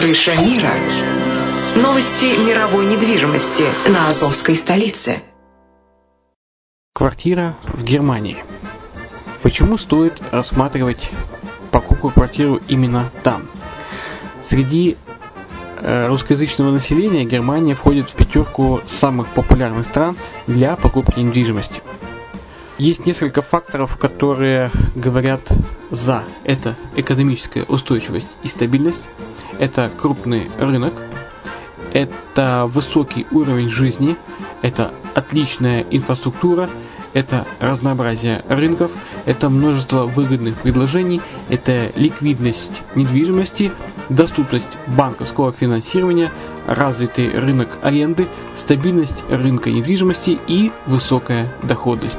Крыша мира. Новости мировой недвижимости на Азовской столице. Квартира в Германии. Почему стоит рассматривать покупку квартиру именно там? Среди э, русскоязычного населения Германия входит в пятерку самых популярных стран для покупки недвижимости. Есть несколько факторов, которые говорят за. Это экономическая устойчивость и стабильность, это крупный рынок, это высокий уровень жизни, это отличная инфраструктура, это разнообразие рынков, это множество выгодных предложений, это ликвидность недвижимости, доступность банковского финансирования, развитый рынок аренды, стабильность рынка недвижимости и высокая доходность.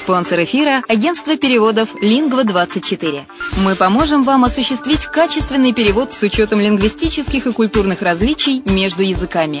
Спонсор эфира – агентство переводов «Лингва24». Мы поможем вам осуществить качественный перевод с учетом лингвистических и культурных различий между языками.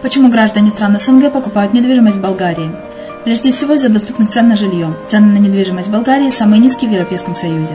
Почему граждане стран СНГ покупают недвижимость в Болгарии? Прежде всего из-за доступных цен на жилье. Цены на недвижимость в Болгарии самые низкие в Европейском Союзе.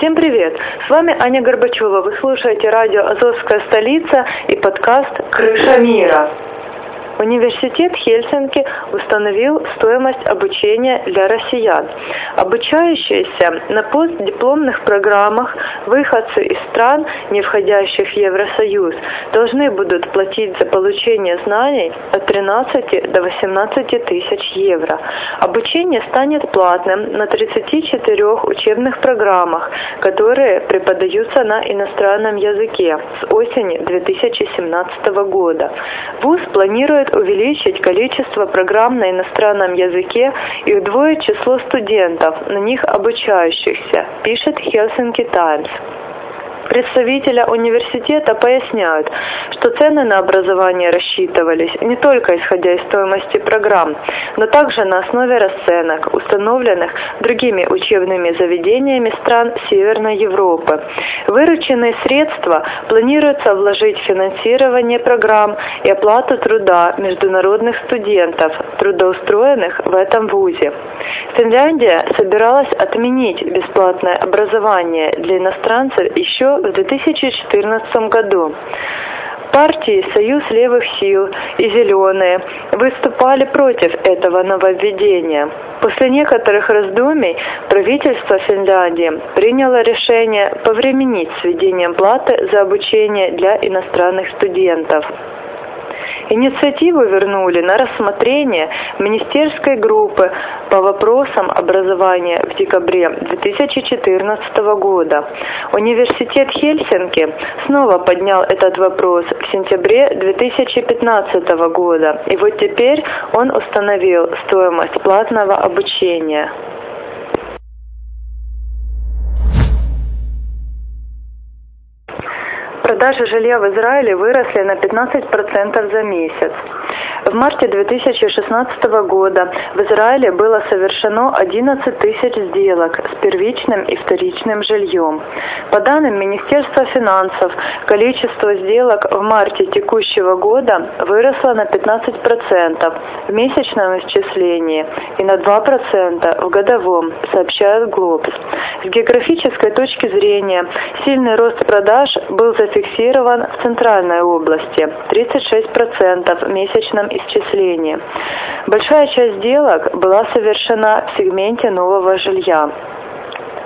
Всем привет! С вами Аня Горбачева. Вы слушаете радио «Азовская столица» и подкаст «Крыша мира». Университет Хельсинки установил стоимость обучения для россиян. Обучающиеся на постдипломных программах выходцы из стран, не входящих в Евросоюз, должны будут платить за получение знаний от 13 до 18 тысяч евро. Обучение станет платным на 34 учебных программах, которые преподаются на иностранном языке с осени 2017 года. ВУЗ планирует увеличить количество программ на иностранном языке и удвоить число студентов, на них обучающихся, пишет Helsinki Times. Представителя университета поясняют, что цены на образование рассчитывались не только исходя из стоимости программ, но также на основе расценок, установленных другими учебными заведениями стран Северной Европы. Вырученные средства планируется вложить в финансирование программ и оплату труда международных студентов, трудоустроенных в этом вузе. Финляндия собиралась отменить бесплатное образование для иностранцев еще в 2014 году. Партии «Союз левых сил» и «Зеленые» выступали против этого нововведения. После некоторых раздумий правительство Финляндии приняло решение повременить с введением платы за обучение для иностранных студентов. Инициативу вернули на рассмотрение министерской группы по вопросам образования в декабре 2014 года. Университет Хельсинки снова поднял этот вопрос в сентябре 2015 года, и вот теперь он установил стоимость платного обучения. Продажи жилья в Израиле выросли на 15% за месяц. В марте 2016 года в Израиле было совершено 11 тысяч сделок с первичным и вторичным жильем. По данным Министерства финансов, количество сделок в марте текущего года выросло на 15% в месячном исчислении и на 2% в годовом, сообщает Глобс. С географической точки зрения сильный рост продаж был зафиксирован в центральной области – 36% в месячном исчислении. Большая часть сделок была совершена в сегменте нового жилья.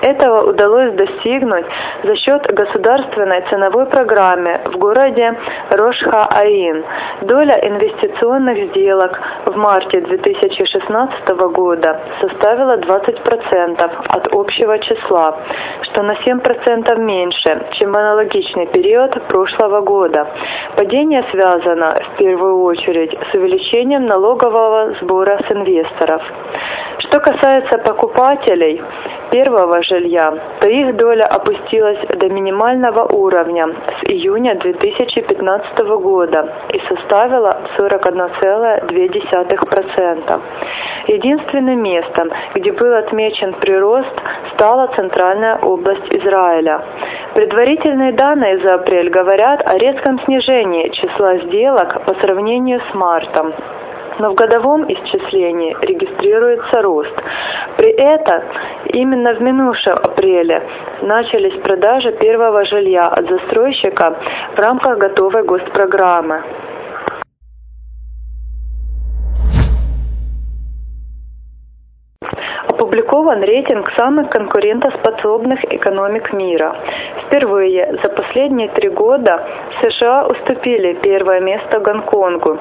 Этого удалось достигнуть за счет государственной ценовой программы в городе Рошха-Аин. Доля инвестиционных сделок в марте 2016 года составила 20% от общего числа, что на 7% меньше, чем аналогичный период прошлого года. Падение связано в первую очередь с увеличением налогового сбора с инвесторов. Что касается покупателей, первого жилья, то их доля опустилась до минимального уровня с июня 2015 года и составила 41,2%. Единственным местом, где был отмечен прирост, стала центральная область Израиля. Предварительные данные за апрель говорят о резком снижении числа сделок по сравнению с мартом но в годовом исчислении регистрируется рост. При этом именно в минувшем апреле начались продажи первого жилья от застройщика в рамках готовой госпрограммы. опубликован рейтинг самых конкурентоспособных экономик мира. Впервые за последние три года США уступили первое место Гонконгу.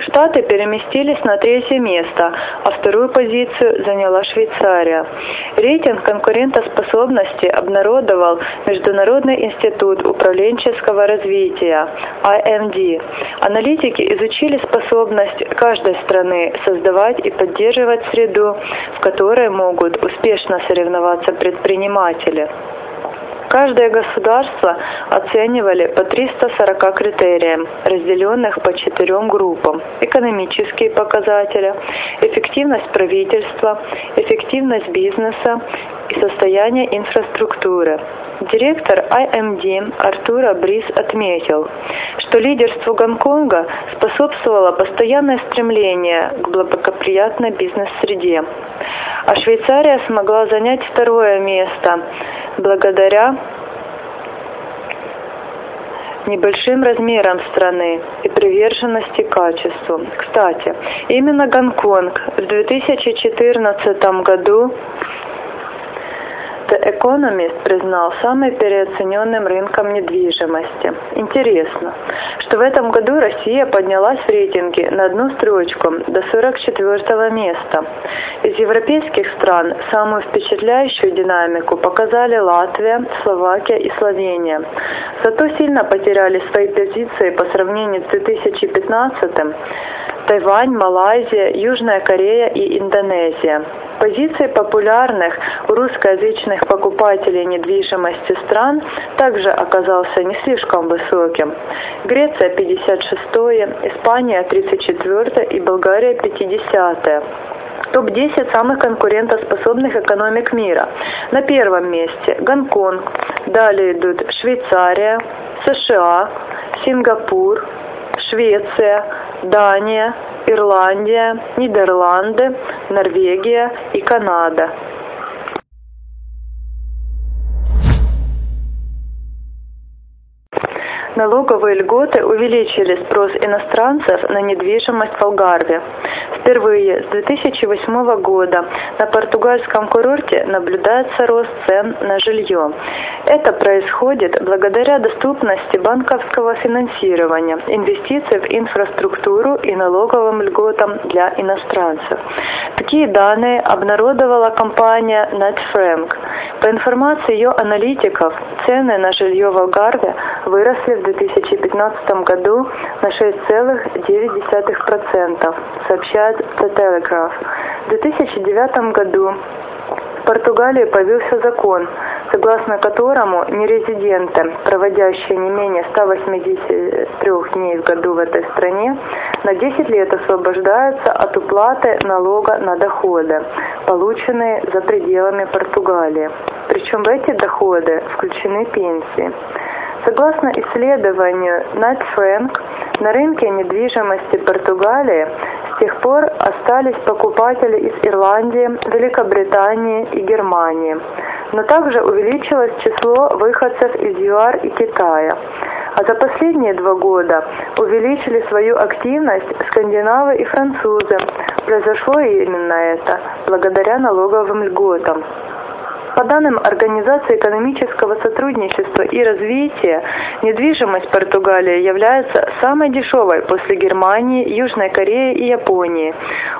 Штаты переместились на третье место, а вторую позицию заняла Швейцария. Рейтинг конкурентоспособности обнародовал Международный институт управленческого развития IMD. Аналитики изучили способность каждой страны создавать и поддерживать среду, в которой могут успешно соревноваться предприниматели. Каждое государство оценивали по 340 критериям, разделенных по четырем группам. Экономические показатели, эффективность правительства, эффективность бизнеса и состояние инфраструктуры. Директор IMD Артура Брис отметил, что лидерству Гонконга способствовало постоянное стремление к благоприятной бизнес-среде, а Швейцария смогла занять второе место благодаря небольшим размерам страны и приверженности качеству. Кстати, именно Гонконг в 2014 году The Economist признал самым переоцененным рынком недвижимости. Интересно, что в этом году Россия поднялась в рейтинге на одну строчку до 44 места. Из европейских стран самую впечатляющую динамику показали Латвия, Словакия и Словения. Зато сильно потеряли свои позиции по сравнению с 2015 Тайвань, Малайзия, Южная Корея и Индонезия. Позиции популярных русскоязычных покупателей недвижимости стран также оказался не слишком высоким. Греция 56, Испания 34 и Болгария 50. Топ-10 самых конкурентоспособных экономик мира. На первом месте Гонконг, далее идут Швейцария, США, Сингапур, Швеция, Дания, Ирландия, Нидерланды, Норвегия и Канада. Налоговые льготы увеличили спрос иностранцев на недвижимость в Алгарве. Впервые с 2008 года на португальском курорте наблюдается рост цен на жилье. Это происходит благодаря доступности банковского финансирования, инвестиций в инфраструктуру и налоговым льготам для иностранцев. Такие данные обнародовала компания NetFrank. По информации ее аналитиков, цены на жилье в Алгарве выросли в 2015 году на 6,9%, сообщает The Telegraph. В 2009 году в Португалии появился закон, согласно которому нерезиденты, проводящие не менее 183 дней в году в этой стране, на 10 лет освобождаются от уплаты налога на доходы, полученные за пределами Португалии. Причем в эти доходы включены пенсии. Согласно исследованию Найт Фрэнк, на рынке недвижимости Португалии с тех пор остались покупатели из Ирландии, Великобритании и Германии. Но также увеличилось число выходцев из ЮАР и Китая. А за последние два года увеличили свою активность скандинавы и французы. Произошло именно это благодаря налоговым льготам. По данным Организации экономического сотрудничества и развития, недвижимость Португалии является самой дешевой после Германии, Южной Кореи и Японии.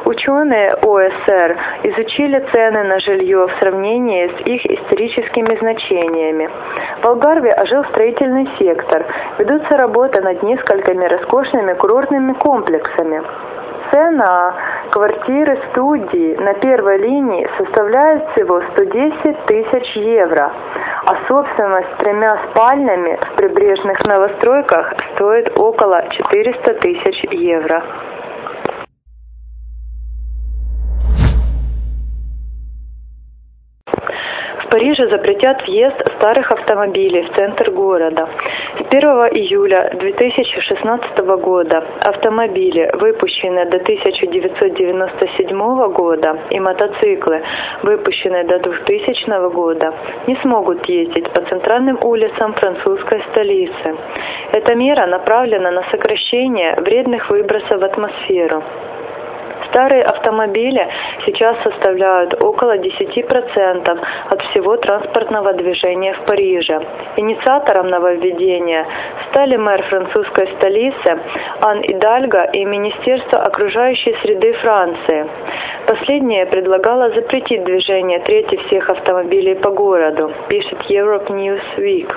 Ученые ОСР изучили цены на жилье в сравнении с их историческими значениями. В Алгарве ожил строительный сектор. Ведутся работы над несколькими роскошными курортными комплексами. Цена квартиры студии на первой линии составляет всего 110 тысяч евро, а собственность с тремя спальнями в прибрежных новостройках стоит около 400 тысяч евро. Париже запретят въезд старых автомобилей в центр города. С 1 июля 2016 года автомобили, выпущенные до 1997 года, и мотоциклы, выпущенные до 2000 года, не смогут ездить по центральным улицам французской столицы. Эта мера направлена на сокращение вредных выбросов в атмосферу. Старые автомобили сейчас составляют около 10% от всего транспортного движения в Париже. Инициатором нововведения стали мэр французской столицы Ан Идальго и Министерство окружающей среды Франции. Последнее предлагало запретить движение трети всех автомобилей по городу, пишет Europe News Week.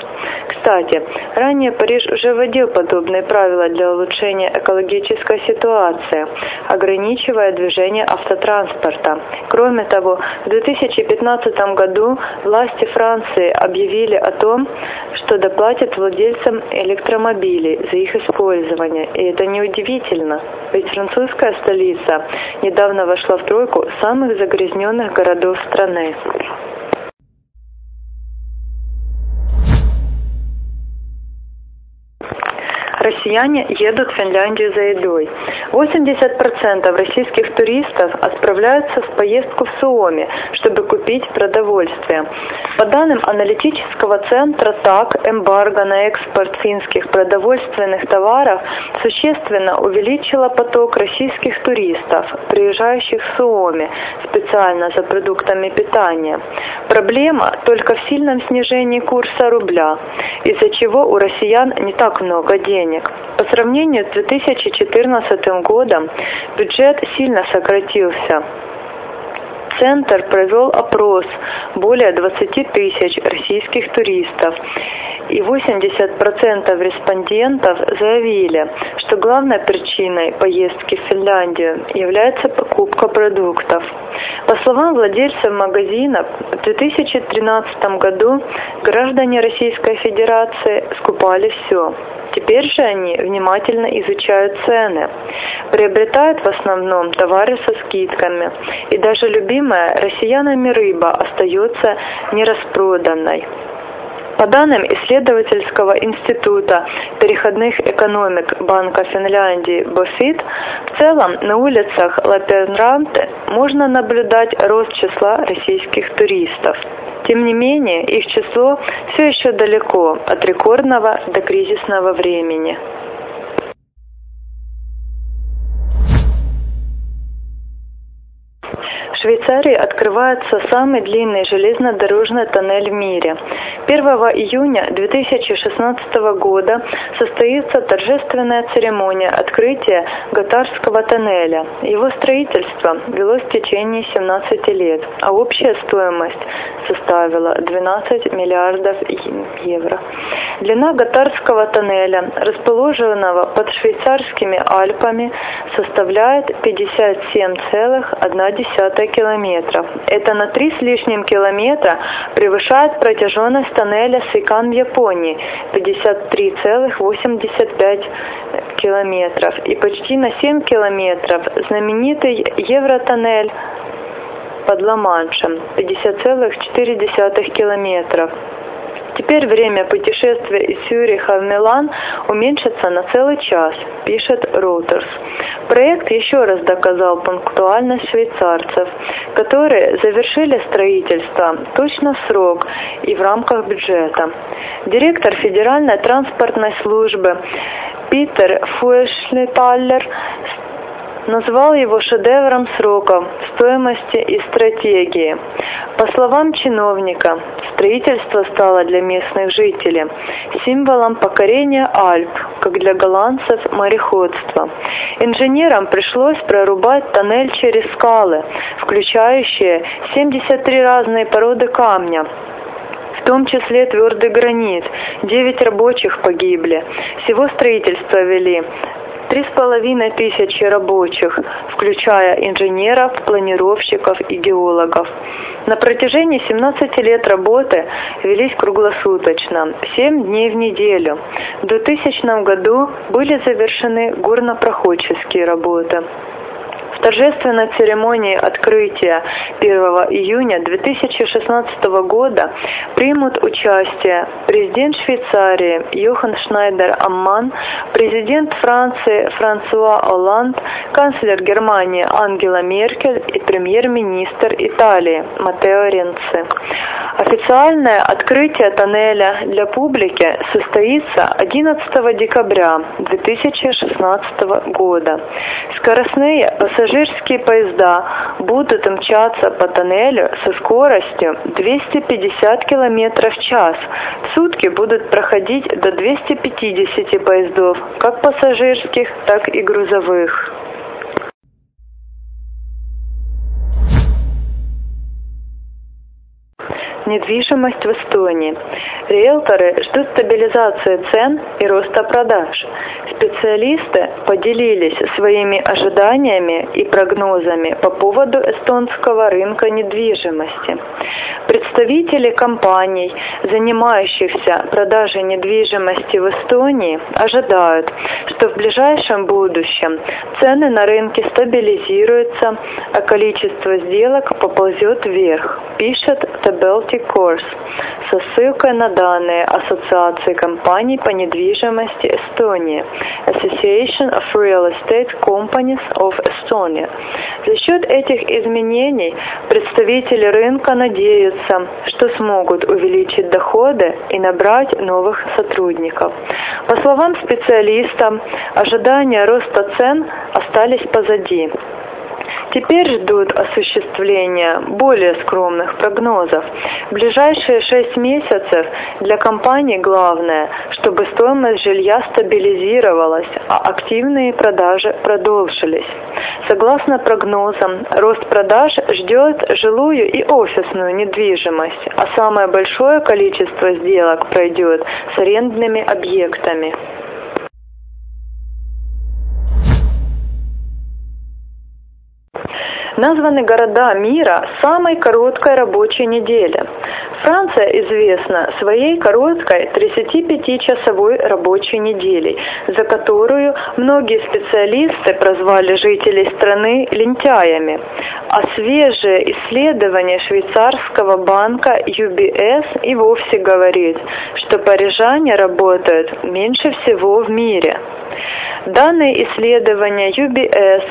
Кстати, ранее Париж уже вводил подобные правила для улучшения экологической ситуации, ограничивая движение автотранспорта. Кроме того, в 2015 году власти Франции объявили о том, что доплатят владельцам электромобилей за их использование. И это неудивительно, ведь французская столица недавно вошла в тройку самых загрязненных городов страны. Россияне едут в Финляндию за едой. 80% российских туристов отправляются в поездку в Суоми, чтобы купить продовольствие. По данным аналитического центра ТАК, эмбарго на экспорт финских продовольственных товаров существенно увеличило поток российских туристов, приезжающих в Суоми специально за продуктами питания. Проблема только в сильном снижении курса рубля, из-за чего у россиян не так много денег. По сравнению с 2014 годом бюджет сильно сократился. Центр провел опрос более 20 тысяч российских туристов, и 80% респондентов заявили, что главной причиной поездки в Финляндию является покупка продуктов. По словам владельцев магазина, в 2013 году граждане Российской Федерации скупали все. Теперь же они внимательно изучают цены, приобретают в основном товары со скидками, и даже любимая россиянами рыба остается нераспроданной. По данным исследовательского института переходных экономик Банка Финляндии БОФИТ, в целом на улицах Лапенранте можно наблюдать рост числа российских туристов. Тем не менее, их число все еще далеко от рекордного до кризисного времени. В Швейцарии открывается самый длинный железнодорожный тоннель в мире. 1 июня 2016 года состоится торжественная церемония открытия Гатарского тоннеля. Его строительство велось в течение 17 лет, а общая стоимость составила 12 миллиардов евро. Длина Гатарского тоннеля, расположенного под швейцарскими Альпами, составляет 57,1 километров. Это на 3 с лишним километра превышает протяженность тоннеля Сейкан в Японии 53,85 километров и почти на 7 километров знаменитый Евротоннель под Ла-Маншем 50,4 километров. Теперь время путешествия из Цюриха в Милан уменьшится на целый час, пишет Reuters. Проект еще раз доказал пунктуальность швейцарцев, которые завершили строительство точно в срок и в рамках бюджета. Директор Федеральной транспортной службы Питер Фуэшлеталлер назвал его шедевром сроков, стоимости и стратегии. По словам чиновника, строительство стало для местных жителей символом покорения Альп, как для голландцев мореходства. Инженерам пришлось прорубать тоннель через скалы, включающие 73 разные породы камня, в том числе твердый гранит. Девять рабочих погибли. Всего строительство вели Три с половиной тысячи рабочих, включая инженеров, планировщиков и геологов. На протяжении 17 лет работы велись круглосуточно, 7 дней в неделю. В 2000 году были завершены горнопроходческие работы торжественной церемонии открытия 1 июня 2016 года примут участие президент Швейцарии Йохан Шнайдер Амман, президент Франции Франсуа Оланд, канцлер Германии Ангела Меркель и премьер-министр Италии Матео Ренци. Официальное открытие тоннеля для публики состоится 11 декабря 2016 года. Скоростные пассажирские поезда будут мчаться по тоннелю со скоростью 250 км в час. В сутки будут проходить до 250 поездов, как пассажирских, так и грузовых. Недвижимость в Эстонии. Риэлторы ждут стабилизации цен и роста продаж. Специалисты поделились своими ожиданиями и прогнозами по поводу эстонского рынка недвижимости. Представители компаний, занимающихся продажей недвижимости в Эстонии, ожидают, что в ближайшем будущем цены на рынке стабилизируются, а количество сделок поползет вверх, пишет The Basic Course со ссылкой на данные Ассоциации компаний по недвижимости Эстонии Association of Real Estate Companies of Estonia. За счет этих изменений представители рынка надеются, что смогут увеличить доходы и набрать новых сотрудников. По словам специалиста, ожидания роста цен остались позади. Теперь ждут осуществления более скромных прогнозов. В ближайшие шесть месяцев для компании главное, чтобы стоимость жилья стабилизировалась, а активные продажи продолжились. Согласно прогнозам, рост продаж ждет жилую и офисную недвижимость, а самое большое количество сделок пройдет с арендными объектами. Названы города мира самой короткой рабочей неделе. Франция известна своей короткой 35-часовой рабочей неделей, за которую многие специалисты прозвали жителей страны лентяями. А свежее исследование швейцарского банка UBS и вовсе говорит, что парижане работают меньше всего в мире. Данные исследования UBS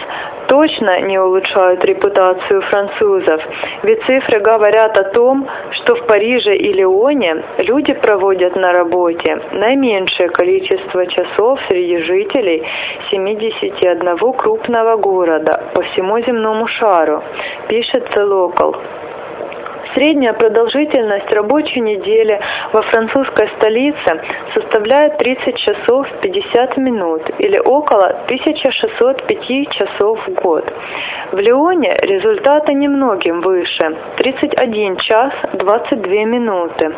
точно не улучшают репутацию французов, ведь цифры говорят о том, что в Париже и Лионе люди проводят на работе наименьшее количество часов среди жителей 71 крупного города по всему земному шару, пишет The Local. Средняя продолжительность рабочей недели во французской столице составляет 30 часов 50 минут или около 1605 часов в год. В Лионе результаты немногим выше – 31 час 22 минуты.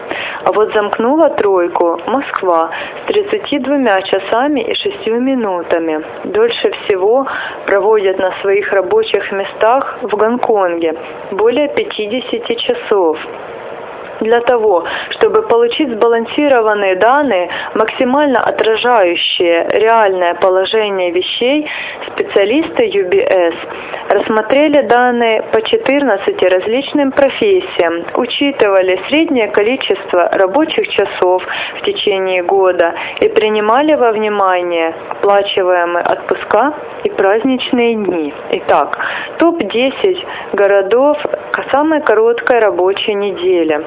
А вот замкнула тройку Москва с 32 часами и 6 минутами. Дольше всего проводят на своих рабочих местах в Гонконге – более 50 часов. Для того, чтобы получить сбалансированные данные, максимально отражающие реальное положение вещей, специалисты UBS рассмотрели данные по 14 различным профессиям, учитывали среднее количество рабочих часов в течение года и принимали во внимание оплачиваемые отпуска и праздничные дни. Итак, топ-10 городов самой короткой рабочей недели.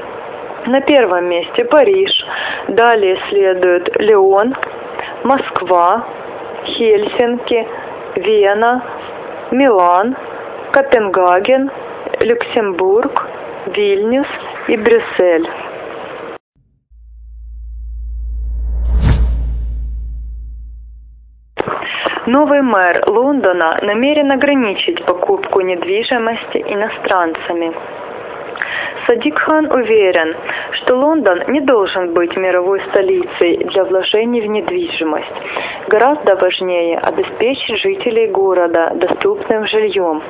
На первом месте Париж, далее следует Леон, Москва, Хельсинки, Вена, Милан, Копенгаген, Люксембург, Вильнюс и Брюссель. Новый мэр Лондона намерен ограничить покупку недвижимости иностранцами. Садик Хан уверен, что Лондон не должен быть мировой столицей для вложений в недвижимость. Гораздо важнее обеспечить жителей города доступным жильем.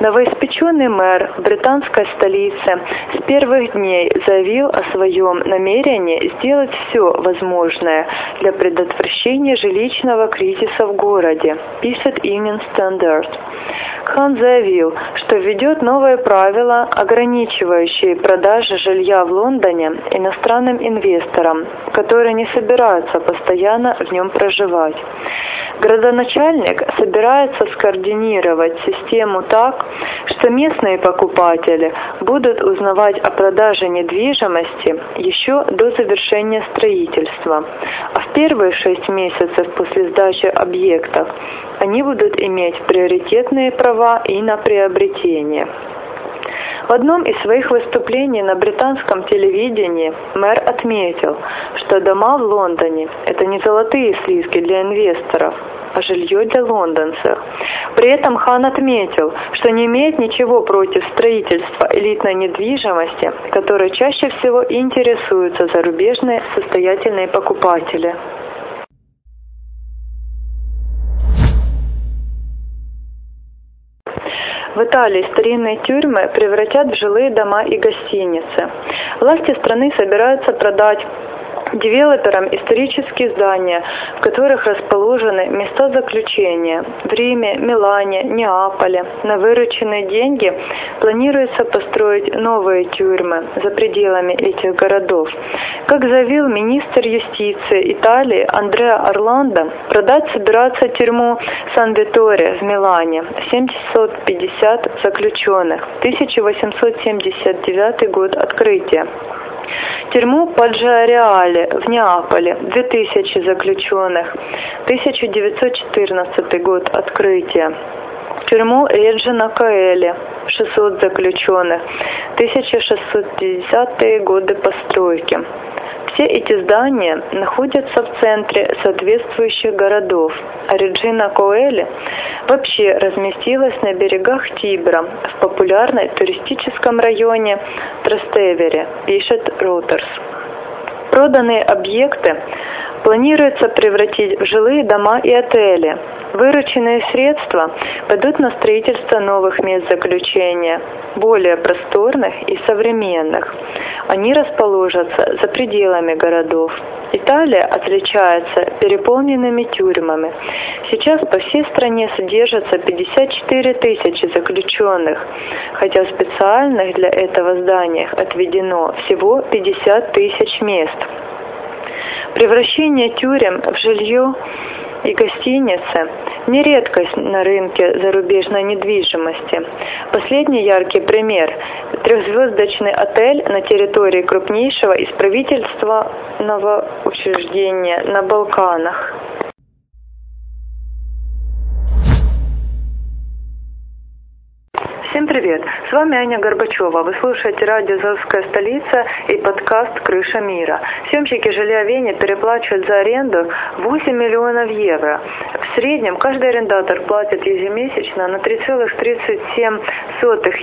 Новоиспеченный мэр британской столицы с первых дней заявил о своем намерении сделать все возможное для предотвращения жилищного кризиса в городе, пишет Evening Standard. Хан заявил, что введет новые правила, ограничивающие продажи жилья в Лондоне иностранным инвесторам, которые не собираются постоянно в нем проживать. Градоначальник собирается скоординировать систему так, что местные покупатели будут узнавать о продаже недвижимости еще до завершения строительства, а в первые шесть месяцев после сдачи объектов они будут иметь приоритетные права и на приобретение. В одном из своих выступлений на британском телевидении мэр отметил, что дома в Лондоне – это не золотые слизки для инвесторов, а жилье для лондонцев. При этом Хан отметил, что не имеет ничего против строительства элитной недвижимости, которой чаще всего интересуются зарубежные состоятельные покупатели. В Италии старинные тюрьмы превратят в жилые дома и гостиницы. Власти страны собираются продать девелоперам исторические здания, в которых расположены места заключения в Риме, Милане, Неаполе. На вырученные деньги планируется построить новые тюрьмы за пределами этих городов. Как заявил министр юстиции Италии Андреа Орландо, продать собирается тюрьму Сан-Виторе в Милане, 750 заключенных, 1879 год открытия. Тюрьму Паджареале в Неаполе, 2000 заключенных, 1914 год. Открытия. Тюрьму Реджина Каэли, 600 заключенных, 1650-е годы постройки. Все эти здания находятся в центре соответствующих городов, а Реджина Коэли вообще разместилась на берегах Тибра в популярной туристическом районе Трастевере, пишет Reuters. Проданные объекты планируется превратить в жилые дома и отели. Вырученные средства пойдут на строительство новых мест заключения, более просторных и современных. Они расположатся за пределами городов. Италия отличается переполненными тюрьмами. Сейчас по всей стране содержатся 54 тысячи заключенных, хотя в специальных для этого зданиях отведено всего 50 тысяч мест. Превращение тюрем в жилье и гостиницы – не редкость на рынке зарубежной недвижимости. Последний яркий пример – трехзвездочный отель на территории крупнейшего исправительственного учреждения на Балканах. Всем привет! С вами Аня Горбачева. Вы слушаете радио «Азовская столица» и подкаст «Крыша мира». Съемщики жилья Вене переплачивают за аренду 8 миллионов евро. В среднем каждый арендатор платит ежемесячно на 3,37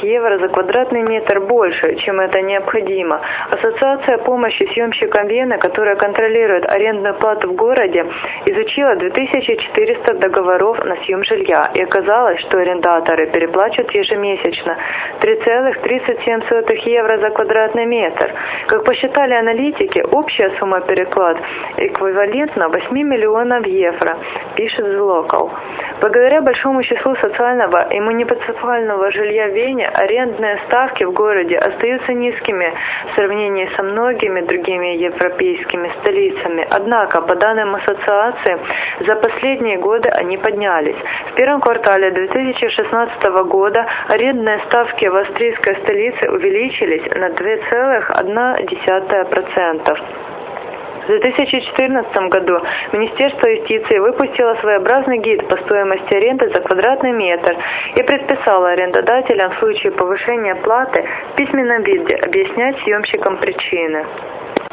евро за квадратный метр больше, чем это необходимо. Ассоциация помощи съемщикам Вены, которая контролирует арендную плату в городе, изучила 2400 договоров на съем жилья и оказалось, что арендаторы переплачивают ежемесячно 3,37 евро за квадратный метр. Как посчитали аналитики, общая сумма переклад эквивалентна 8 миллионов евро, пишет Local. Благодаря большому числу социального и муниципального жилья в Вене арендные ставки в городе остаются низкими в сравнении со многими другими европейскими столицами. Однако, по данным ассоциации, за последние годы они поднялись. В первом квартале 2016 года арендные ставки в австрийской столице увеличились на 2,1%. В 2014 году Министерство юстиции выпустило своеобразный гид по стоимости аренды за квадратный метр и предписало арендодателям в случае повышения платы в письменном виде объяснять съемщикам причины.